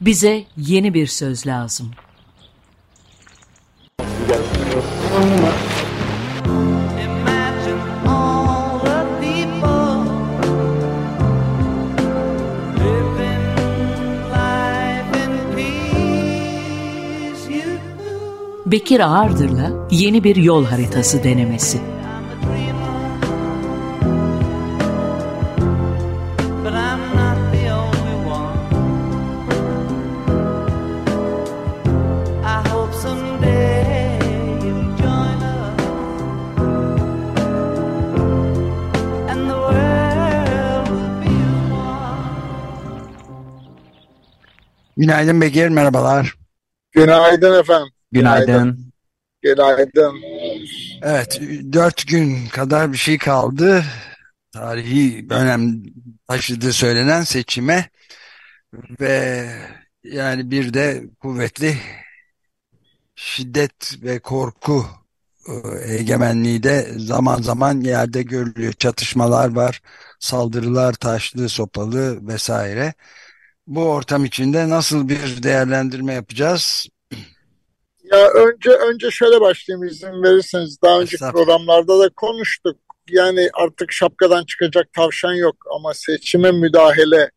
Bize yeni bir söz lazım. Bekir Ağırdır'la yeni bir yol haritası denemesi. Günaydın Bekir, merhabalar. Günaydın efendim. Günaydın. Günaydın. Evet, dört gün kadar bir şey kaldı. Tarihi önem taşıdığı söylenen seçime ve yani bir de kuvvetli şiddet ve korku e, egemenliği de zaman zaman yerde görülüyor. Çatışmalar var, saldırılar taşlı, sopalı vesaire. Bu ortam içinde nasıl bir değerlendirme yapacağız? Ya önce önce şöyle başlayayım izin verirseniz. Daha önceki programlarda da konuştuk. Yani artık şapkadan çıkacak tavşan yok ama seçime müdahale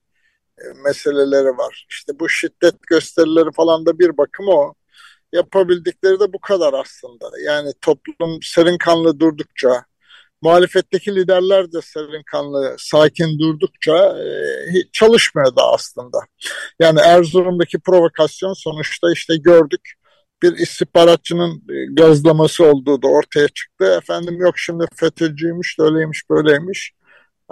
e, meseleleri var. İşte bu şiddet gösterileri falan da bir bakım o. Yapabildikleri de bu kadar aslında. Yani toplum serin kanlı durdukça, muhalefetteki liderler de serin kanlı, sakin durdukça e, hiç çalışmıyor da aslında. Yani Erzurum'daki provokasyon sonuçta işte gördük bir istihbaratçının e, gazlaması olduğu da ortaya çıktı. Efendim yok şimdi FETÖ'cüymüş, öyleymiş, böyleymiş.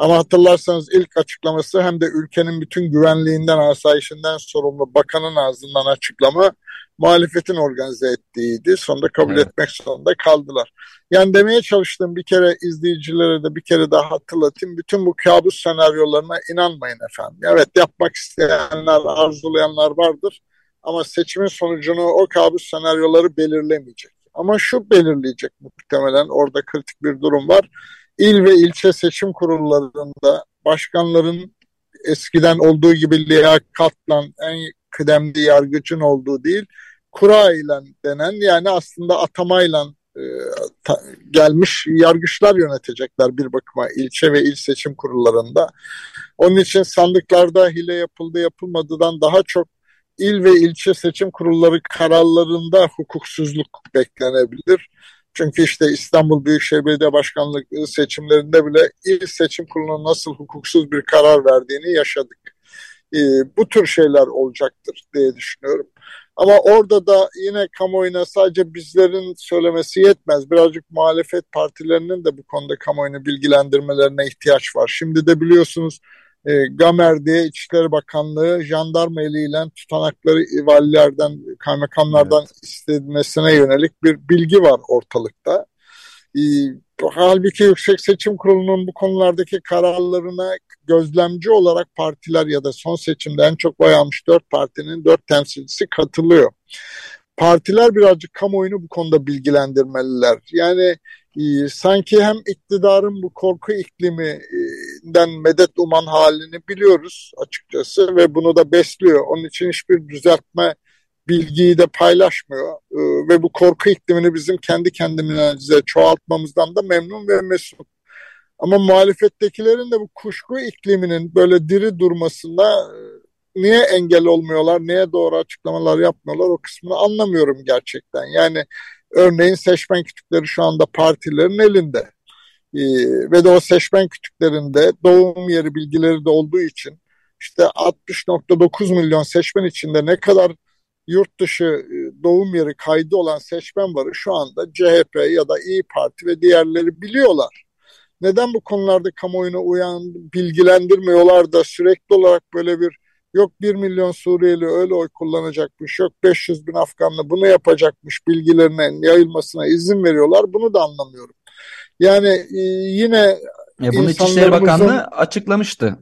Ama hatırlarsanız ilk açıklaması hem de ülkenin bütün güvenliğinden, asayişinden sorumlu bakanın ağzından açıklama muhalefetin organize ettiğiydi. Sonunda kabul evet. etmek zorunda kaldılar. Yani demeye çalıştığım bir kere izleyicilere de bir kere daha hatırlatayım. Bütün bu kabus senaryolarına inanmayın efendim. Evet yapmak isteyenler, arzulayanlar vardır. Ama seçimin sonucunu o kabus senaryoları belirlemeyecek. Ama şu belirleyecek muhtemelen orada kritik bir durum var. İl ve ilçe seçim kurullarında başkanların eskiden olduğu gibi liyakatla en kıdemli yargıcın olduğu değil, kura ile denen yani aslında atamayla e, gelmiş yargıçlar yönetecekler bir bakıma ilçe ve il seçim kurullarında. Onun için sandıklarda hile yapıldı yapılmadıdan daha çok il ve ilçe seçim kurulları kararlarında hukuksuzluk beklenebilir. Çünkü işte İstanbul Büyükşehir Belediye Başkanlığı seçimlerinde bile il seçim kurulunun nasıl hukuksuz bir karar verdiğini yaşadık. Ee, bu tür şeyler olacaktır diye düşünüyorum. Ama orada da yine kamuoyuna sadece bizlerin söylemesi yetmez. Birazcık muhalefet partilerinin de bu konuda kamuoyunu bilgilendirmelerine ihtiyaç var. Şimdi de biliyorsunuz e, Gamer diye İçişleri Bakanlığı jandarma eliyle tutanakları valilerden, kaymakamlardan evet. istedilmesine yönelik bir bilgi var ortalıkta. E, halbuki Yüksek Seçim Kurulu'nun bu konulardaki kararlarına gözlemci olarak partiler ya da son seçimde en çok oy almış dört partinin dört temsilcisi katılıyor. Partiler birazcık kamuoyunu bu konuda bilgilendirmeliler. Yani e, sanki hem iktidarın bu korku ikliminden medet uman halini biliyoruz açıkçası ve bunu da besliyor. Onun için hiçbir düzeltme bilgiyi de paylaşmıyor e, ve bu korku iklimini bizim kendi kendimize çoğaltmamızdan da memnun ve mesut. Ama muhalefettekilerin de bu kuşku ikliminin böyle diri durmasında e, niye engel olmuyorlar, niye doğru açıklamalar yapmıyorlar o kısmını anlamıyorum gerçekten. Yani Örneğin seçmen kütükleri şu anda partilerin elinde. Ee, ve de o seçmen kütüklerinde doğum yeri bilgileri de olduğu için işte 60.9 milyon seçmen içinde ne kadar yurt dışı e, doğum yeri kaydı olan seçmen var şu anda CHP ya da İyi Parti ve diğerleri biliyorlar. Neden bu konularda kamuoyuna uyan bilgilendirmiyorlar da sürekli olarak böyle bir Yok 1 milyon Suriyeli öyle oy kullanacakmış. Yok 500 bin Afganlı bunu yapacakmış bilgilerinin yayılmasına izin veriyorlar. Bunu da anlamıyorum. Yani e, yine ya bunu İçişleri Bakanlığı açıklamıştı.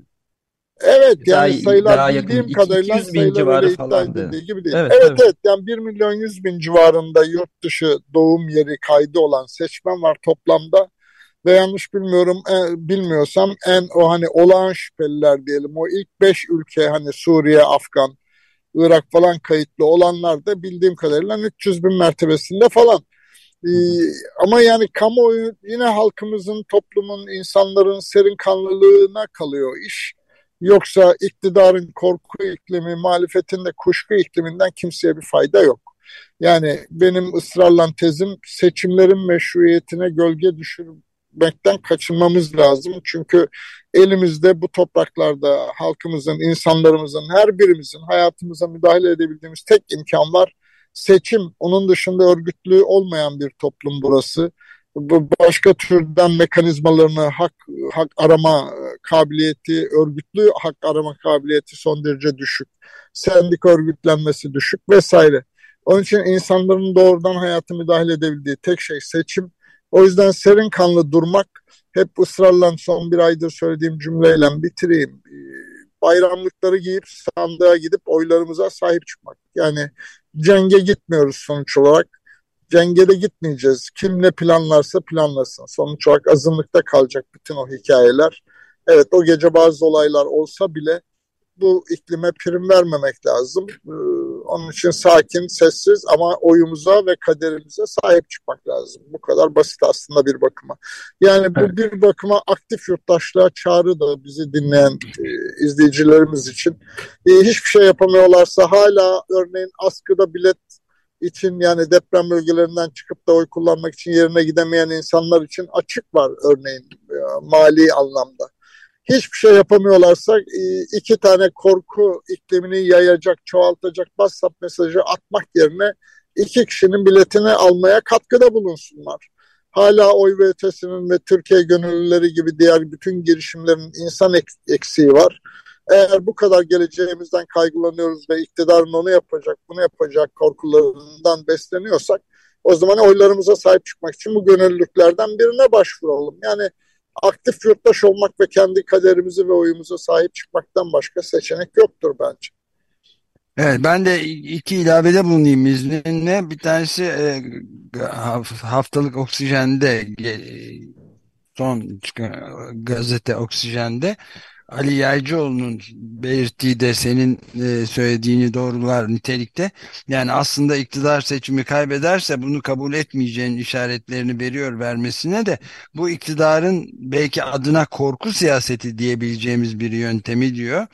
Evet yani daha, sayılar daha bildiğim yakın, kadarıyla 200 bin civarı falan gibi değil. Evet, evet, evet yani 1 milyon 100 bin civarında yurt dışı doğum yeri kaydı olan seçmen var toplamda ve yanlış bilmiyorum e, bilmiyorsam en o hani olağan şüpheliler diyelim o ilk beş ülke hani Suriye, Afgan Irak falan kayıtlı olanlar da bildiğim kadarıyla 300 bin mertebesinde falan. Ama yani kamuoyu yine halkımızın, toplumun, insanların serin kanlılığına kalıyor iş. Yoksa iktidarın korku iklimi, muhalefetin de kuşku ikliminden kimseye bir fayda yok. Yani benim ısrarla tezim seçimlerin meşruiyetine gölge düşürmekten kaçınmamız lazım. Çünkü elimizde bu topraklarda halkımızın, insanlarımızın, her birimizin hayatımıza müdahale edebildiğimiz tek imkan var. Seçim, onun dışında örgütlü olmayan bir toplum burası. Başka türden mekanizmalarını hak, hak arama kabiliyeti, örgütlü hak arama kabiliyeti son derece düşük. Sendik örgütlenmesi düşük vesaire. Onun için insanların doğrudan hayata müdahale edebildiği tek şey seçim. O yüzden serin kanlı durmak hep ısrarla son bir aydır söylediğim cümleyle bitireyim. Ee, bayramlıkları giyip sandığa gidip oylarımıza sahip çıkmak. Yani cenge gitmiyoruz sonuç olarak. Cenge de gitmeyeceğiz. Kim ne planlarsa planlasın. Sonuç olarak azınlıkta kalacak bütün o hikayeler. Evet o gece bazı olaylar olsa bile bu iklime prim vermemek lazım. Ee, onun için sakin, sessiz ama oyumuza ve kaderimize sahip çıkmak lazım. Bu kadar basit aslında bir bakıma. Yani bu evet. bir bakıma aktif yurttaşlığa çağrı da bizi dinleyen e, izleyicilerimiz için. E, hiçbir şey yapamıyorlarsa hala örneğin askıda bilet için yani deprem bölgelerinden çıkıp da oy kullanmak için yerine gidemeyen insanlar için açık var örneğin e, mali anlamda hiçbir şey yapamıyorlarsa e, iki tane korku iklimini yayacak, çoğaltacak WhatsApp mesajı atmak yerine iki kişinin biletini almaya katkıda bulunsunlar. Hala oy ve ötesinin ve Türkiye gönüllüleri gibi diğer bütün girişimlerin insan eksiği var. Eğer bu kadar geleceğimizden kaygılanıyoruz ve iktidarın onu yapacak, bunu yapacak korkularından besleniyorsak o zaman oylarımıza sahip çıkmak için bu gönüllülüklerden birine başvuralım. Yani aktif yurttaş olmak ve kendi kaderimizi ve oyumuza sahip çıkmaktan başka seçenek yoktur bence. Evet ben de iki ilavede bulunayım izninle. Bir tanesi e, haftalık oksijende son gazete oksijende Ali Yaycıoğlu'nun belirttiği de senin e, söylediğini doğrular nitelikte. Yani aslında iktidar seçimi kaybederse bunu kabul etmeyeceğin işaretlerini veriyor vermesine de bu iktidarın belki adına korku siyaseti diyebileceğimiz bir yöntemi diyor.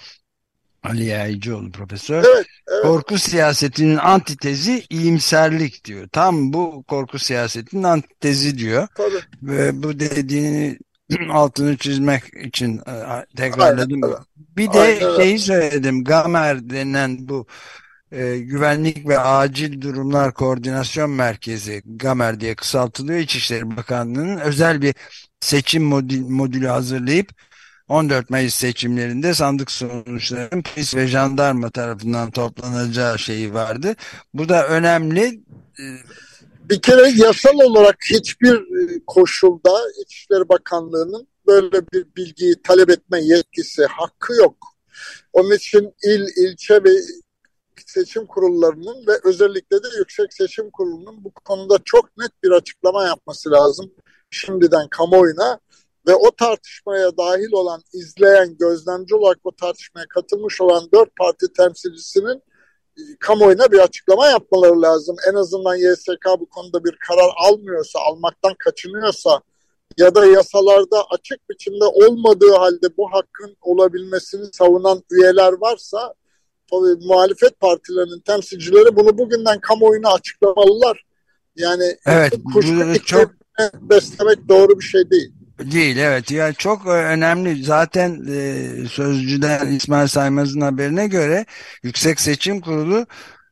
Ali Yaycıoğlu profesör. Evet, evet. Korku siyasetinin antitezi iyimserlik diyor. Tam bu korku siyasetinin antitezi diyor. Tabii. Ve bu dediğini altını çizmek için e, tekrarladım. Aynen, bir de Aynen. şeyi söyledim. Gamer denen bu e, Güvenlik ve Acil Durumlar Koordinasyon Merkezi Gamer diye kısaltılıyor İçişleri Bakanlığı'nın özel bir seçim modül, modülü hazırlayıp 14 Mayıs seçimlerinde sandık sonuçlarının polis ve jandarma tarafından toplanacağı şeyi vardı. Bu da önemli. Bir kere yasal olarak hiçbir e, koşulda İçişleri Bakanlığı'nın böyle bir bilgiyi talep etme yetkisi, hakkı yok. Onun için il, ilçe ve seçim kurullarının ve özellikle de Yüksek Seçim Kurulu'nun bu konuda çok net bir açıklama yapması lazım. Şimdiden kamuoyuna ve o tartışmaya dahil olan, izleyen, gözlemci olarak o tartışmaya katılmış olan dört parti temsilcisinin kamuoyuna bir açıklama yapmaları lazım. En azından YSK bu konuda bir karar almıyorsa, almaktan kaçınıyorsa ya da yasalarda açık biçimde olmadığı halde bu hakkın olabilmesini savunan üyeler varsa tabii muhalefet partilerinin temsilcileri bunu bugünden kamuoyuna açıklamalılar. Yani evet, kuşku çok beslemek doğru bir şey değil. Değil evet ya çok önemli zaten e, sözcüden İsmail Saymaz'ın haberine göre Yüksek Seçim Kurulu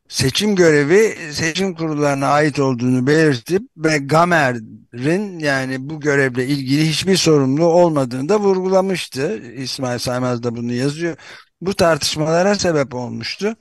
seçim görevi seçim kurullarına ait olduğunu belirtip ve Gamer'in yani bu görevle ilgili hiçbir sorumlu olmadığını da vurgulamıştı. İsmail Saymaz da bunu yazıyor. Bu tartışmalara sebep olmuştu.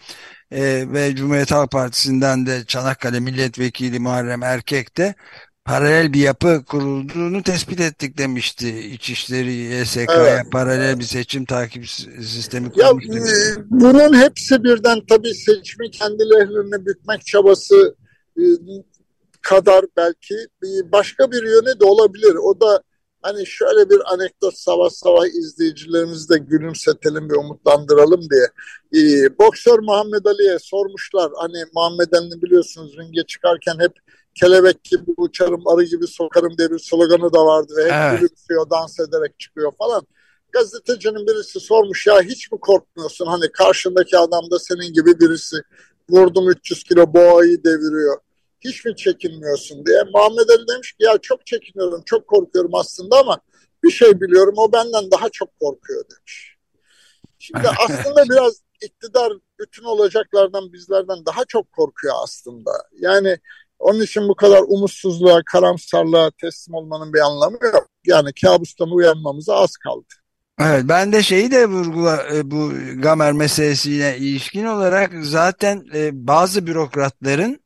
Ee, ve Cumhuriyet Halk Partisi'nden de Çanakkale Milletvekili Muharrem Erkek de paralel bir yapı kurulduğunu tespit ettik demişti. İçişleri YSK'ya evet. paralel bir seçim takip sistemi kurmuş ya, demişti. E, bunun hepsi birden tabii seçimi kendi lehlerine bükmek çabası e, kadar belki başka bir yönü de olabilir. O da Hani şöyle bir anekdot sabah sabah izleyicilerimizi de gülümsetelim ve umutlandıralım diye. Ee, boksör Muhammed Ali'ye sormuşlar. Hani Muhammed Ali'ni biliyorsunuz ringe çıkarken hep kelebek gibi uçarım, arı gibi sokarım diye bir sloganı da vardı. Ve hep evet. gülümsüyor, dans ederek çıkıyor falan. Gazetecinin birisi sormuş ya hiç mi korkmuyorsun? Hani karşındaki adam da senin gibi birisi. Vurdum 300 kilo boğayı deviriyor hiç mi çekinmiyorsun diye. Muhammed Ali demiş ki ya çok çekiniyorum, çok korkuyorum aslında ama bir şey biliyorum o benden daha çok korkuyor demiş. Şimdi aslında biraz iktidar bütün olacaklardan bizlerden daha çok korkuyor aslında. Yani onun için bu kadar umutsuzluğa, karamsarlığa teslim olmanın bir anlamı yok. Yani kabustan uyanmamıza az kaldı. Evet ben de şeyi de vurgula e, bu Gamer meselesiyle ilişkin olarak zaten e, bazı bürokratların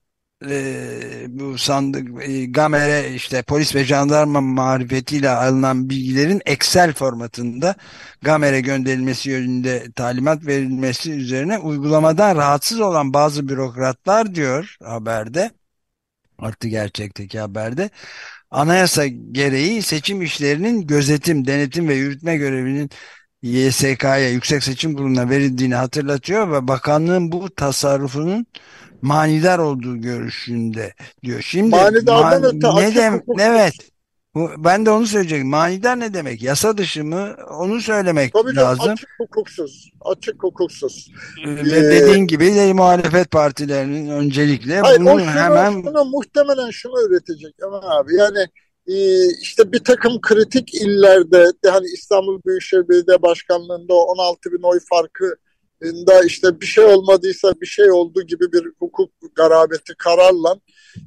e, bu sandık Gamer'e işte polis ve jandarma marifetiyle alınan bilgilerin Excel formatında Gamer'e gönderilmesi yönünde talimat verilmesi üzerine uygulamadan rahatsız olan bazı bürokratlar diyor haberde artı gerçekteki haberde anayasa gereği seçim işlerinin gözetim, denetim ve yürütme görevinin YSK'ya Yüksek Seçim Kurulu'na verildiğini hatırlatıyor ve bakanlığın bu tasarrufunun manidar olduğu görüşünde diyor. Şimdi Manidardan man, öte ne dem evet. Ben de onu söyleyecektim. Manidar ne demek? Yasa dışı mı? Onu söylemek Tabii lazım. Tabii açık hukuksuz. Açık hukuksuz. Ve ee, dediğin gibi de muhalefet partilerinin öncelikle hayır, bunu şunu, hemen... Şunu, muhtemelen şunu üretecek Aman abi. Yani e, işte bir takım kritik illerde hani İstanbul Büyükşehir Belediye Başkanlığı'nda 16 bin oy farkı da işte bir şey olmadıysa bir şey oldu gibi bir hukuk garabeti kararla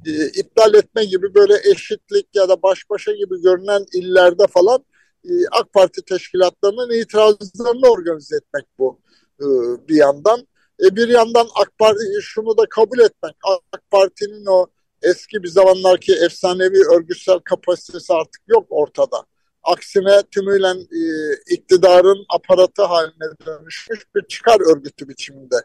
e, iptal etme gibi böyle eşitlik ya da baş başa gibi görünen illerde falan e, AK Parti teşkilatlarının itirazlarını organize etmek bu e, bir yandan. E, bir yandan AK Parti şunu da kabul etmek. AK Parti'nin o eski bir zamanlarki efsanevi örgütsel kapasitesi artık yok ortada. Aksine tümüyle iktidarın aparatı haline dönüşmüş bir çıkar örgütü biçiminde.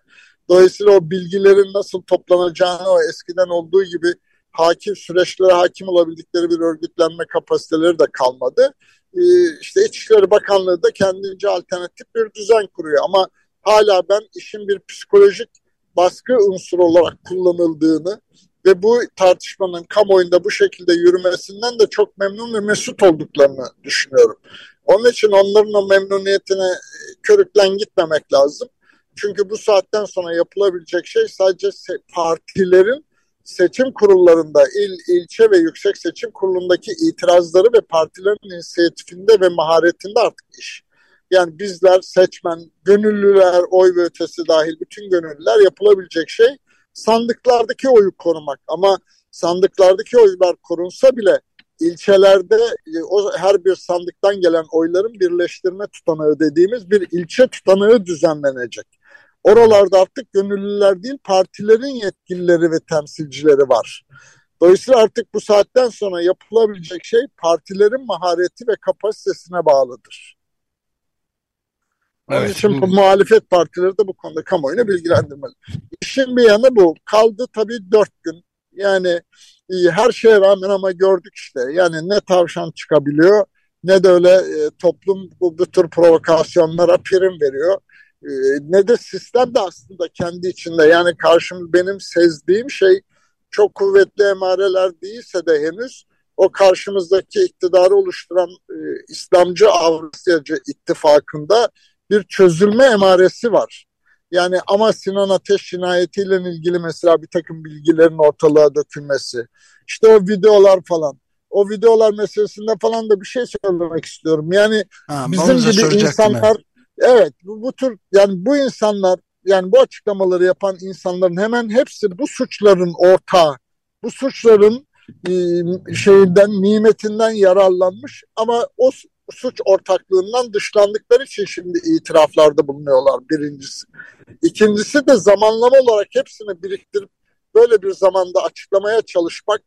Dolayısıyla o bilgilerin nasıl toplanacağını o eskiden olduğu gibi hakim süreçlere hakim olabildikleri bir örgütlenme kapasiteleri de kalmadı. Ee, işte İçişleri Bakanlığı da kendince alternatif bir düzen kuruyor ama hala ben işin bir psikolojik baskı unsuru olarak kullanıldığını ve bu tartışmanın kamuoyunda bu şekilde yürümesinden de çok memnun ve mesut olduklarını düşünüyorum. Onun için onların o memnuniyetine körüklen gitmemek lazım. Çünkü bu saatten sonra yapılabilecek şey sadece partilerin seçim kurullarında il, ilçe ve yüksek seçim kurulundaki itirazları ve partilerin inisiyatifinde ve maharetinde artık iş. Yani bizler seçmen, gönüllüler, oy ve ötesi dahil bütün gönüllüler yapılabilecek şey sandıklardaki oyu korumak. Ama sandıklardaki oylar korunsa bile ilçelerde e, o her bir sandıktan gelen oyların birleştirme tutanağı dediğimiz bir ilçe tutanağı düzenlenecek. Oralarda artık gönüllüler değil partilerin yetkilileri ve temsilcileri var. Dolayısıyla artık bu saatten sonra yapılabilecek şey partilerin mahareti ve kapasitesine bağlıdır. Onun evet, için bu muhalefet partileri de bu konuda kamuoyunu bilgilendirmeli. İşin bir yanı bu. Kaldı tabii dört gün. Yani iyi, her şeye rağmen ama gördük işte. Yani ne tavşan çıkabiliyor ne de öyle e, toplum bu, bu tür provokasyonlara prim veriyor. E, ne de sistem de aslında kendi içinde. Yani karşım benim sezdiğim şey çok kuvvetli emareler değilse de henüz o karşımızdaki iktidarı oluşturan e, İslamcı Avrasyacı ittifakında bir çözülme emaresi var. Yani ama Sinan Ateş cinayetiyle ilgili mesela bir takım bilgilerin ortalığa dökülmesi. İşte o videolar falan. O videolar meselesinde falan da bir şey söylemek istiyorum. Yani ha, bizim gibi insanlar evet bu, bu tür yani bu insanlar yani bu açıklamaları yapan insanların hemen hepsi bu suçların ortağı. Bu suçların e, şeyinden nimetinden yararlanmış ama o suç ortaklığından dışlandıkları için şimdi itiraflarda bulunuyorlar birincisi. İkincisi de zamanlama olarak hepsini biriktirip böyle bir zamanda açıklamaya çalışmak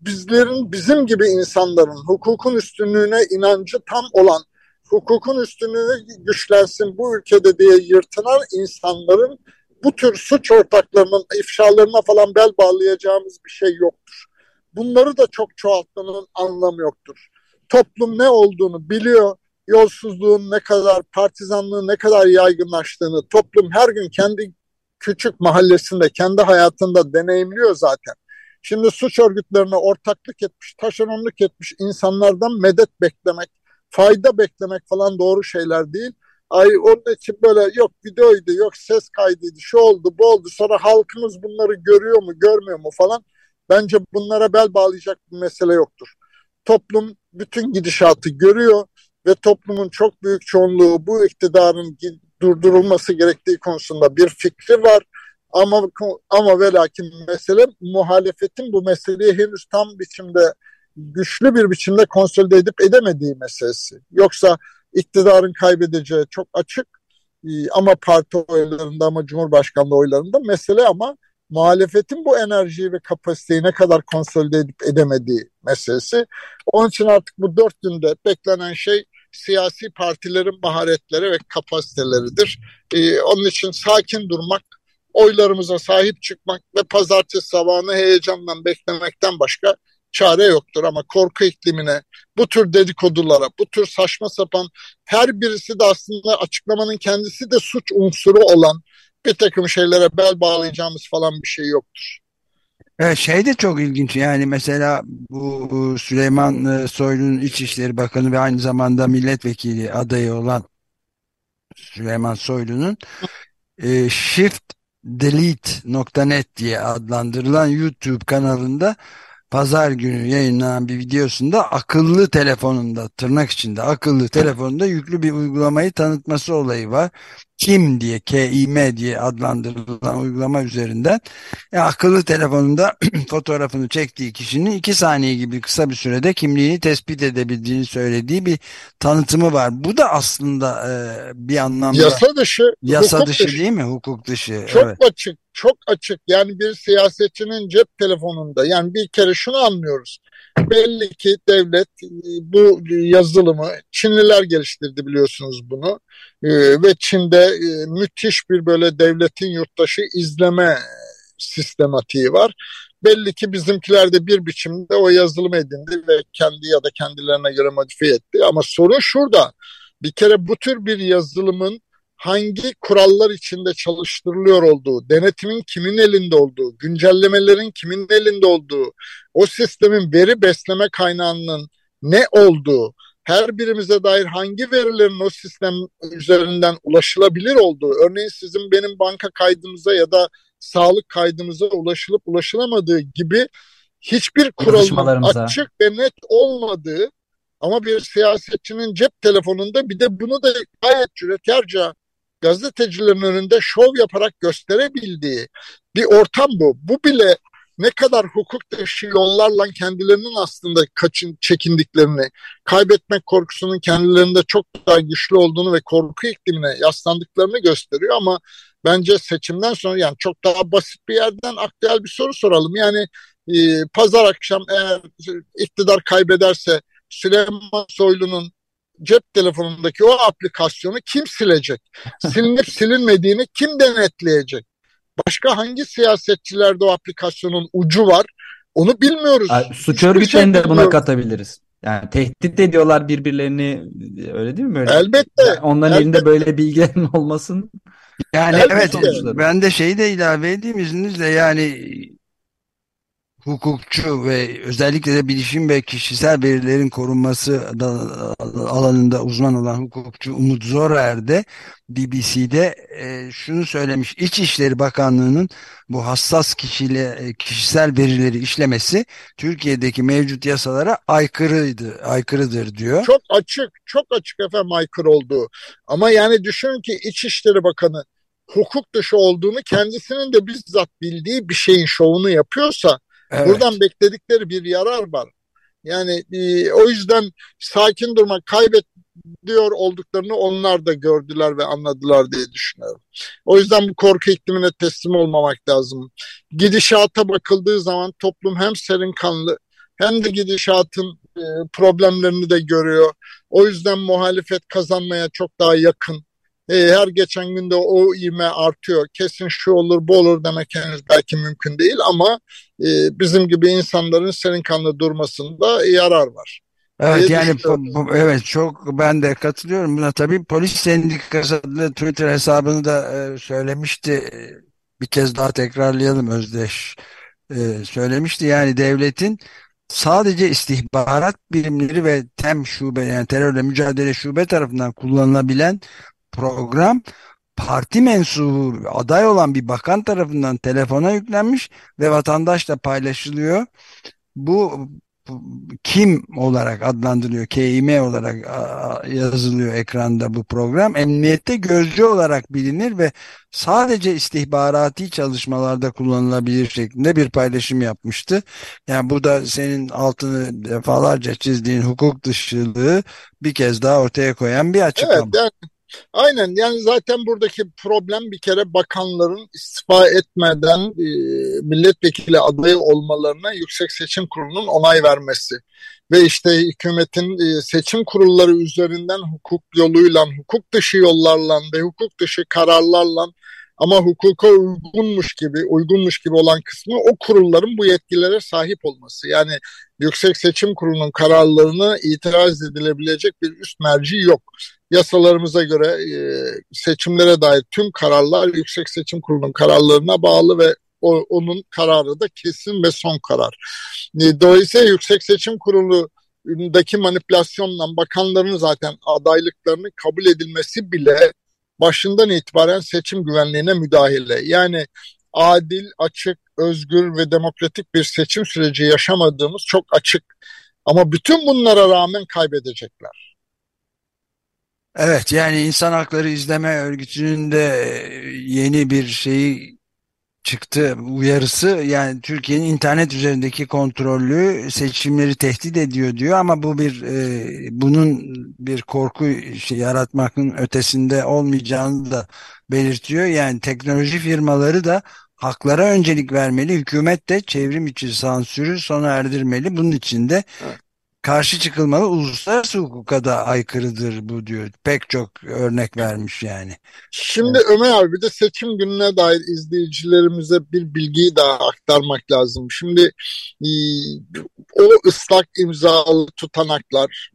bizlerin bizim gibi insanların hukukun üstünlüğüne inancı tam olan hukukun üstünlüğü güçlensin bu ülkede diye yırtınan insanların bu tür suç ortaklarının ifşalarına falan bel bağlayacağımız bir şey yoktur. Bunları da çok çoğaltmanın anlamı yoktur. Toplum ne olduğunu biliyor. Yolsuzluğun ne kadar, partizanlığın ne kadar yaygınlaştığını toplum her gün kendi küçük mahallesinde, kendi hayatında deneyimliyor zaten. Şimdi suç örgütlerine ortaklık etmiş, taşeronluk etmiş insanlardan medet beklemek, fayda beklemek falan doğru şeyler değil. Ay onun için böyle yok videoydu, yok ses kaydıydı, şu oldu, bu oldu. Sonra halkımız bunları görüyor mu, görmüyor mu falan. Bence bunlara bel bağlayacak bir mesele yoktur. Toplum bütün gidişatı görüyor ve toplumun çok büyük çoğunluğu bu iktidarın durdurulması gerektiği konusunda bir fikri var. Ama ama ve lakin mesele muhalefetin bu meseleyi henüz tam biçimde güçlü bir biçimde konsolide edip edemediği meselesi. Yoksa iktidarın kaybedeceği çok açık e, ama parti oylarında ama Cumhurbaşkanlığı oylarında mesele ama muhalefetin bu enerjiyi ve kapasiteyi ne kadar konsolide edip edemediği meselesi. Onun için artık bu dört günde beklenen şey siyasi partilerin maharetleri ve kapasiteleridir. Ee, onun için sakin durmak, oylarımıza sahip çıkmak ve pazartesi sabahını heyecanla beklemekten başka çare yoktur ama korku iklimine, bu tür dedikodulara, bu tür saçma sapan her birisi de aslında açıklamanın kendisi de suç unsuru olan bir takım şeylere bel bağlayacağımız falan bir şey yoktur. Evet, şey de çok ilginç yani mesela bu Süleyman e, Soylu'nun İçişleri Bakanı ve aynı zamanda milletvekili adayı olan Süleyman Soylu'nun e, shiftdelete.net diye adlandırılan YouTube kanalında pazar günü yayınlanan bir videosunda akıllı telefonunda tırnak içinde akıllı telefonunda yüklü bir uygulamayı tanıtması olayı var. Kim diye KİM diye adlandırılan uygulama üzerinden e, akıllı telefonunda fotoğrafını çektiği kişinin iki saniye gibi kısa bir sürede kimliğini tespit edebildiğini söylediği bir tanıtımı var. Bu da aslında e, bir anlamda yasa dışı, yasa dışı, dışı değil mi? Hukuk dışı. Çok evet. açık, çok açık. Yani bir siyasetçinin cep telefonunda yani bir kere şunu anlıyoruz. Belli ki devlet e, bu yazılımı Çinliler geliştirdi biliyorsunuz bunu. Ee, ve Çin'de e, müthiş bir böyle devletin yurttaşı izleme sistematiği var. Belli ki bizimkiler de bir biçimde o yazılımı edindi ve kendi ya da kendilerine göre modifiye etti. Ama sorun şurada. Bir kere bu tür bir yazılımın hangi kurallar içinde çalıştırılıyor olduğu, denetimin kimin elinde olduğu, güncellemelerin kimin elinde olduğu, o sistemin veri besleme kaynağının ne olduğu, her birimize dair hangi verilerin o sistem üzerinden ulaşılabilir olduğu, örneğin sizin benim banka kaydımıza ya da sağlık kaydımıza ulaşılıp ulaşılamadığı gibi hiçbir kuralın açık ve net olmadığı ama bir siyasetçinin cep telefonunda bir de bunu da gayet cüretkarca gazetecilerin önünde şov yaparak gösterebildiği bir ortam bu. Bu bile ne kadar hukuk dışı yollarla kendilerinin aslında kaçın çekindiklerini, kaybetmek korkusunun kendilerinde çok daha güçlü olduğunu ve korku iklimine yaslandıklarını gösteriyor ama bence seçimden sonra yani çok daha basit bir yerden aktüel bir soru soralım. Yani e, pazar akşam eğer iktidar kaybederse Süleyman Soylu'nun cep telefonundaki o aplikasyonu kim silecek? Silinip silinmediğini kim denetleyecek? Başka hangi siyasetçilerde o aplikasyonun ucu var? Onu bilmiyoruz. Yani, suç örgütlerini şey de buna katabiliriz. Yani tehdit ediyorlar birbirlerini öyle değil mi? Böyle? Elbette. Yani onların elbette. elinde böyle bilgilerin olmasın. Yani elbette. evet ben de şeyi de ilave edeyim izninizle yani hukukçu ve özellikle de bilişim ve kişisel verilerin korunması alanında uzman olan hukukçu Umut Zorer de BBC'de e, şunu söylemiş. İçişleri Bakanlığı'nın bu hassas kişiyle, e, kişisel verileri işlemesi Türkiye'deki mevcut yasalara aykırıydı, aykırıdır diyor. Çok açık, çok açık efendim aykırı olduğu. Ama yani düşünün ki İçişleri Bakanı hukuk dışı olduğunu kendisinin de bizzat bildiği bir şeyin şovunu yapıyorsa Evet. Buradan bekledikleri bir yarar var. Yani e, o yüzden sakin durmak, kaybediyor olduklarını onlar da gördüler ve anladılar diye düşünüyorum. O yüzden bu korku iklimine teslim olmamak lazım. Gidişata bakıldığı zaman toplum hem serin kanlı hem de gidişatın e, problemlerini de görüyor. O yüzden muhalefet kazanmaya çok daha yakın. E, her geçen günde o ivme artıyor. Kesin şu olur bu olur demek henüz belki mümkün değil ama e, bizim gibi insanların serin kanlı durmasında yarar var. Evet yani bu, evet çok ben de katılıyorum buna tabii polis sendikası adlı Twitter hesabını da e, söylemişti bir kez daha tekrarlayalım Özdeş e, söylemişti yani devletin sadece istihbarat birimleri ve TEM şube yani terörle mücadele şube tarafından kullanılabilen program parti mensubu aday olan bir bakan tarafından telefona yüklenmiş ve vatandaşla paylaşılıyor. Bu kim olarak adlandırılıyor, KİM olarak yazılıyor ekranda bu program. Emniyette gözcü olarak bilinir ve sadece istihbarati çalışmalarda kullanılabilir şeklinde bir paylaşım yapmıştı. Yani bu da senin altını defalarca çizdiğin hukuk dışılığı bir kez daha ortaya koyan bir açıklama. Evet, yani Aynen yani zaten buradaki problem bir kere bakanların istifa etmeden e, milletvekili adayı olmalarına Yüksek Seçim Kurulu'nun onay vermesi. Ve işte hükümetin e, seçim kurulları üzerinden hukuk yoluyla, hukuk dışı yollarla ve hukuk dışı kararlarla ama hukuka uygunmuş gibi, uygunmuş gibi olan kısmı o kurulların bu yetkilere sahip olması. Yani Yüksek Seçim Kurulu'nun kararlarına itiraz edilebilecek bir üst merci yok. Yasalarımıza göre e, seçimlere dair tüm kararlar Yüksek Seçim Kurulu'nun kararlarına bağlı ve onun kararı da kesin ve son karar. E, dolayısıyla Yüksek Seçim Kurulu'ndaki manipülasyonla bakanların zaten adaylıklarının kabul edilmesi bile başından itibaren seçim güvenliğine müdahale. Yani adil, açık, özgür ve demokratik bir seçim süreci yaşamadığımız çok açık. Ama bütün bunlara rağmen kaybedecekler. Evet yani insan hakları izleme örgütünün de yeni bir şeyi çıktı uyarısı yani Türkiye'nin internet üzerindeki kontrollü seçimleri tehdit ediyor diyor ama bu bir e, bunun bir korku şey, yaratmakın ötesinde olmayacağını da belirtiyor. Yani teknoloji firmaları da haklara öncelik vermeli. Hükümet de çevrim içi sansürü sona erdirmeli. Bunun için de evet karşı çıkılmalı. Uluslararası hukuka da aykırıdır bu diyor. Pek çok örnek vermiş yani. Şimdi evet. Ömer abi bir de seçim gününe dair izleyicilerimize bir bilgiyi daha aktarmak lazım. Şimdi e, o ıslak imzalı tutanaklar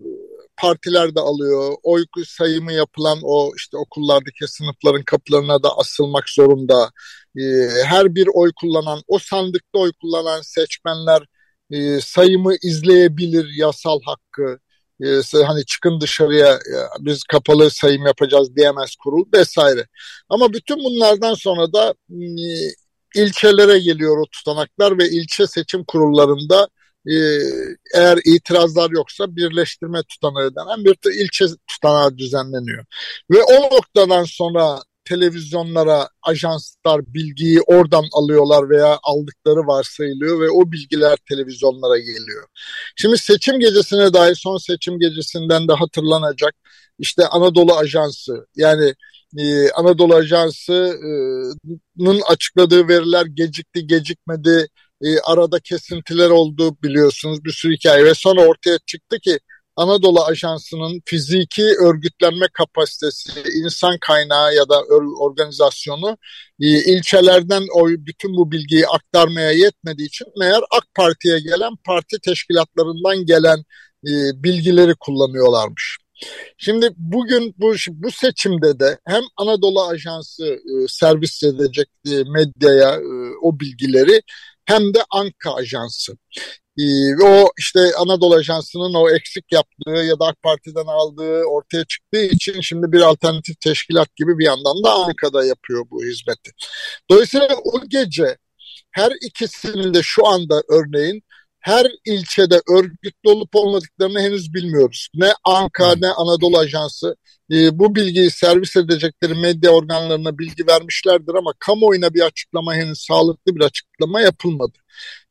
partiler de alıyor. Oy sayımı yapılan o işte okullardaki sınıfların kapılarına da asılmak zorunda. E, her bir oy kullanan, o sandıkta oy kullanan seçmenler e, sayımı izleyebilir yasal hakkı. E, hani çıkın dışarıya e, biz kapalı sayım yapacağız diyemez kurul vesaire. Ama bütün bunlardan sonra da ilçelere geliyor o tutanaklar ve ilçe seçim kurullarında eğer itirazlar yoksa birleştirme tutanağı denen bir ilçe tutanağı düzenleniyor. Ve o noktadan sonra televizyonlara ajanslar bilgiyi oradan alıyorlar veya aldıkları varsayılıyor ve o bilgiler televizyonlara geliyor. Şimdi seçim gecesine dair son seçim gecesinden de hatırlanacak işte Anadolu Ajansı yani e, Anadolu Ajansı'nın açıkladığı veriler gecikti gecikmedi e, arada kesintiler oldu biliyorsunuz bir sürü hikaye ve sonra ortaya çıktı ki Anadolu Ajansı'nın fiziki örgütlenme kapasitesi, insan kaynağı ya da organizasyonu e, ilçelerden o bütün bu bilgiyi aktarmaya yetmediği için meğer AK Parti'ye gelen parti teşkilatlarından gelen e, bilgileri kullanıyorlarmış. Şimdi bugün bu, bu seçimde de hem Anadolu Ajansı e, servis edecek e, medyaya e, o bilgileri hem de Anka Ajansı. Ee, o işte Anadolu Ajansı'nın o eksik yaptığı ya da AK Parti'den aldığı ortaya çıktığı için şimdi bir alternatif teşkilat gibi bir yandan da Ankara'da yapıyor bu hizmeti. Dolayısıyla o gece her ikisinin de şu anda örneğin her ilçede örgütlü olup olmadıklarını henüz bilmiyoruz. Ne Anka ne Anadolu Ajansı e, bu bilgiyi servis edecekleri medya organlarına bilgi vermişlerdir ama kamuoyuna bir açıklama henüz sağlıklı bir açıklama yapılmadı.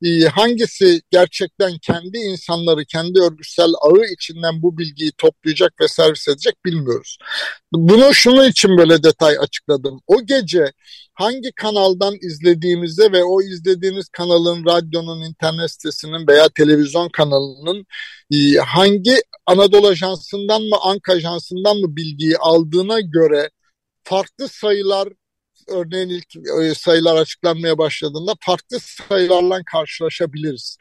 E, hangisi gerçekten kendi insanları, kendi örgütsel ağı içinden bu bilgiyi toplayacak ve servis edecek bilmiyoruz. Bunu şunun için böyle detay açıkladım. O gece hangi kanaldan izlediğimizde ve o izlediğiniz kanalın, radyonun, internet sitesinin veya televizyon kanalının e, hangi Anadolu Ajansı'ndan mı, Anka Ajansı'ndan mı bilgiyi aldığına göre farklı sayılar örneğin ilk e, sayılar açıklanmaya başladığında farklı sayılarla karşılaşabiliriz.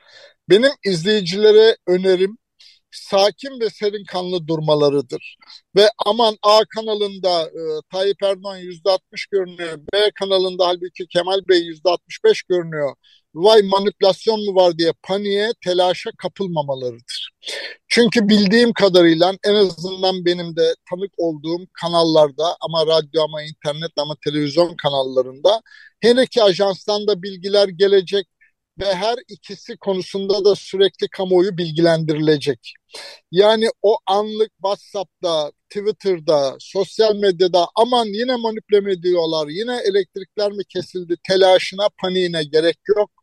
Benim izleyicilere önerim sakin ve serin kanlı durmalarıdır. Ve aman A kanalında e, Tayyip Erdoğan yüzde 60 görünüyor, B kanalında halbuki Kemal Bey yüzde 65 görünüyor. Vay manipülasyon mu var diye paniğe, telaşa kapılmamalarıdır. Çünkü bildiğim kadarıyla en azından benim de tanık olduğum kanallarda ama radyo ama internet ama televizyon kanallarında hele ki ajanstan da bilgiler gelecek ve her ikisi konusunda da sürekli kamuoyu bilgilendirilecek. Yani o anlık WhatsApp'ta, Twitter'da, sosyal medyada aman yine manipüle ediyorlar, yine elektrikler mi kesildi telaşına, paniğine gerek yok.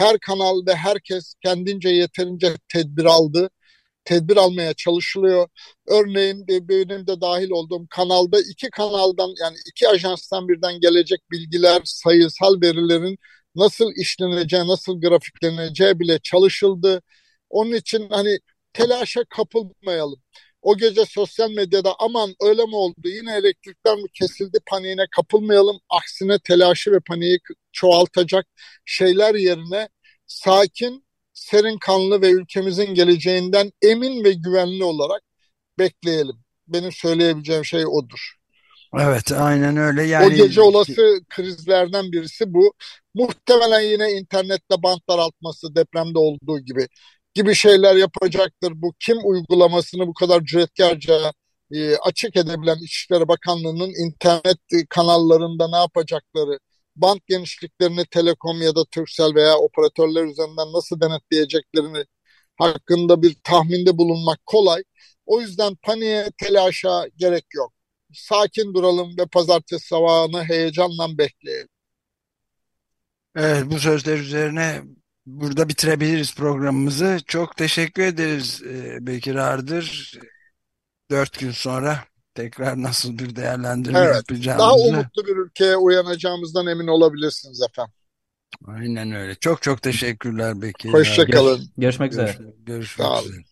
Her kanal ve herkes kendince yeterince tedbir aldı. Tedbir almaya çalışılıyor. Örneğin benim de dahil olduğum kanalda iki kanaldan yani iki ajanstan birden gelecek bilgiler, sayısal verilerin nasıl işleneceği, nasıl grafikleneceği bile çalışıldı. Onun için hani telaşa kapılmayalım. O gece sosyal medyada aman öyle mi oldu yine elektrikler mi kesildi paniğine kapılmayalım. Aksine telaşı ve paniği çoğaltacak şeyler yerine sakin, serin kanlı ve ülkemizin geleceğinden emin ve güvenli olarak bekleyelim. Benim söyleyebileceğim şey odur. Evet aynen öyle. Yani... O gece olası krizlerden birisi bu. Muhtemelen yine internette bant daraltması depremde olduğu gibi gibi şeyler yapacaktır. Bu kim uygulamasını bu kadar cüretkarca e, açık edebilen İçişleri Bakanlığı'nın internet kanallarında ne yapacakları, bant genişliklerini Telekom ya da Turkcell veya operatörler üzerinden nasıl denetleyeceklerini hakkında bir tahminde bulunmak kolay. O yüzden paniğe, telaşa gerek yok. Sakin duralım ve pazartesi sabahını heyecanla bekleyelim. Evet bu sözler üzerine burada bitirebiliriz programımızı. Çok teşekkür ederiz e, Bekir Ardır. Dört gün sonra tekrar nasıl bir değerlendirme evet, yapacağımızı. Daha umutlu bir ülkeye uyanacağımızdan emin olabilirsiniz efendim. Aynen öyle. Çok çok teşekkürler Bekir. Hoşçakalın. Görüş, görüşmek üzere. Görüş, görüşmek üzere.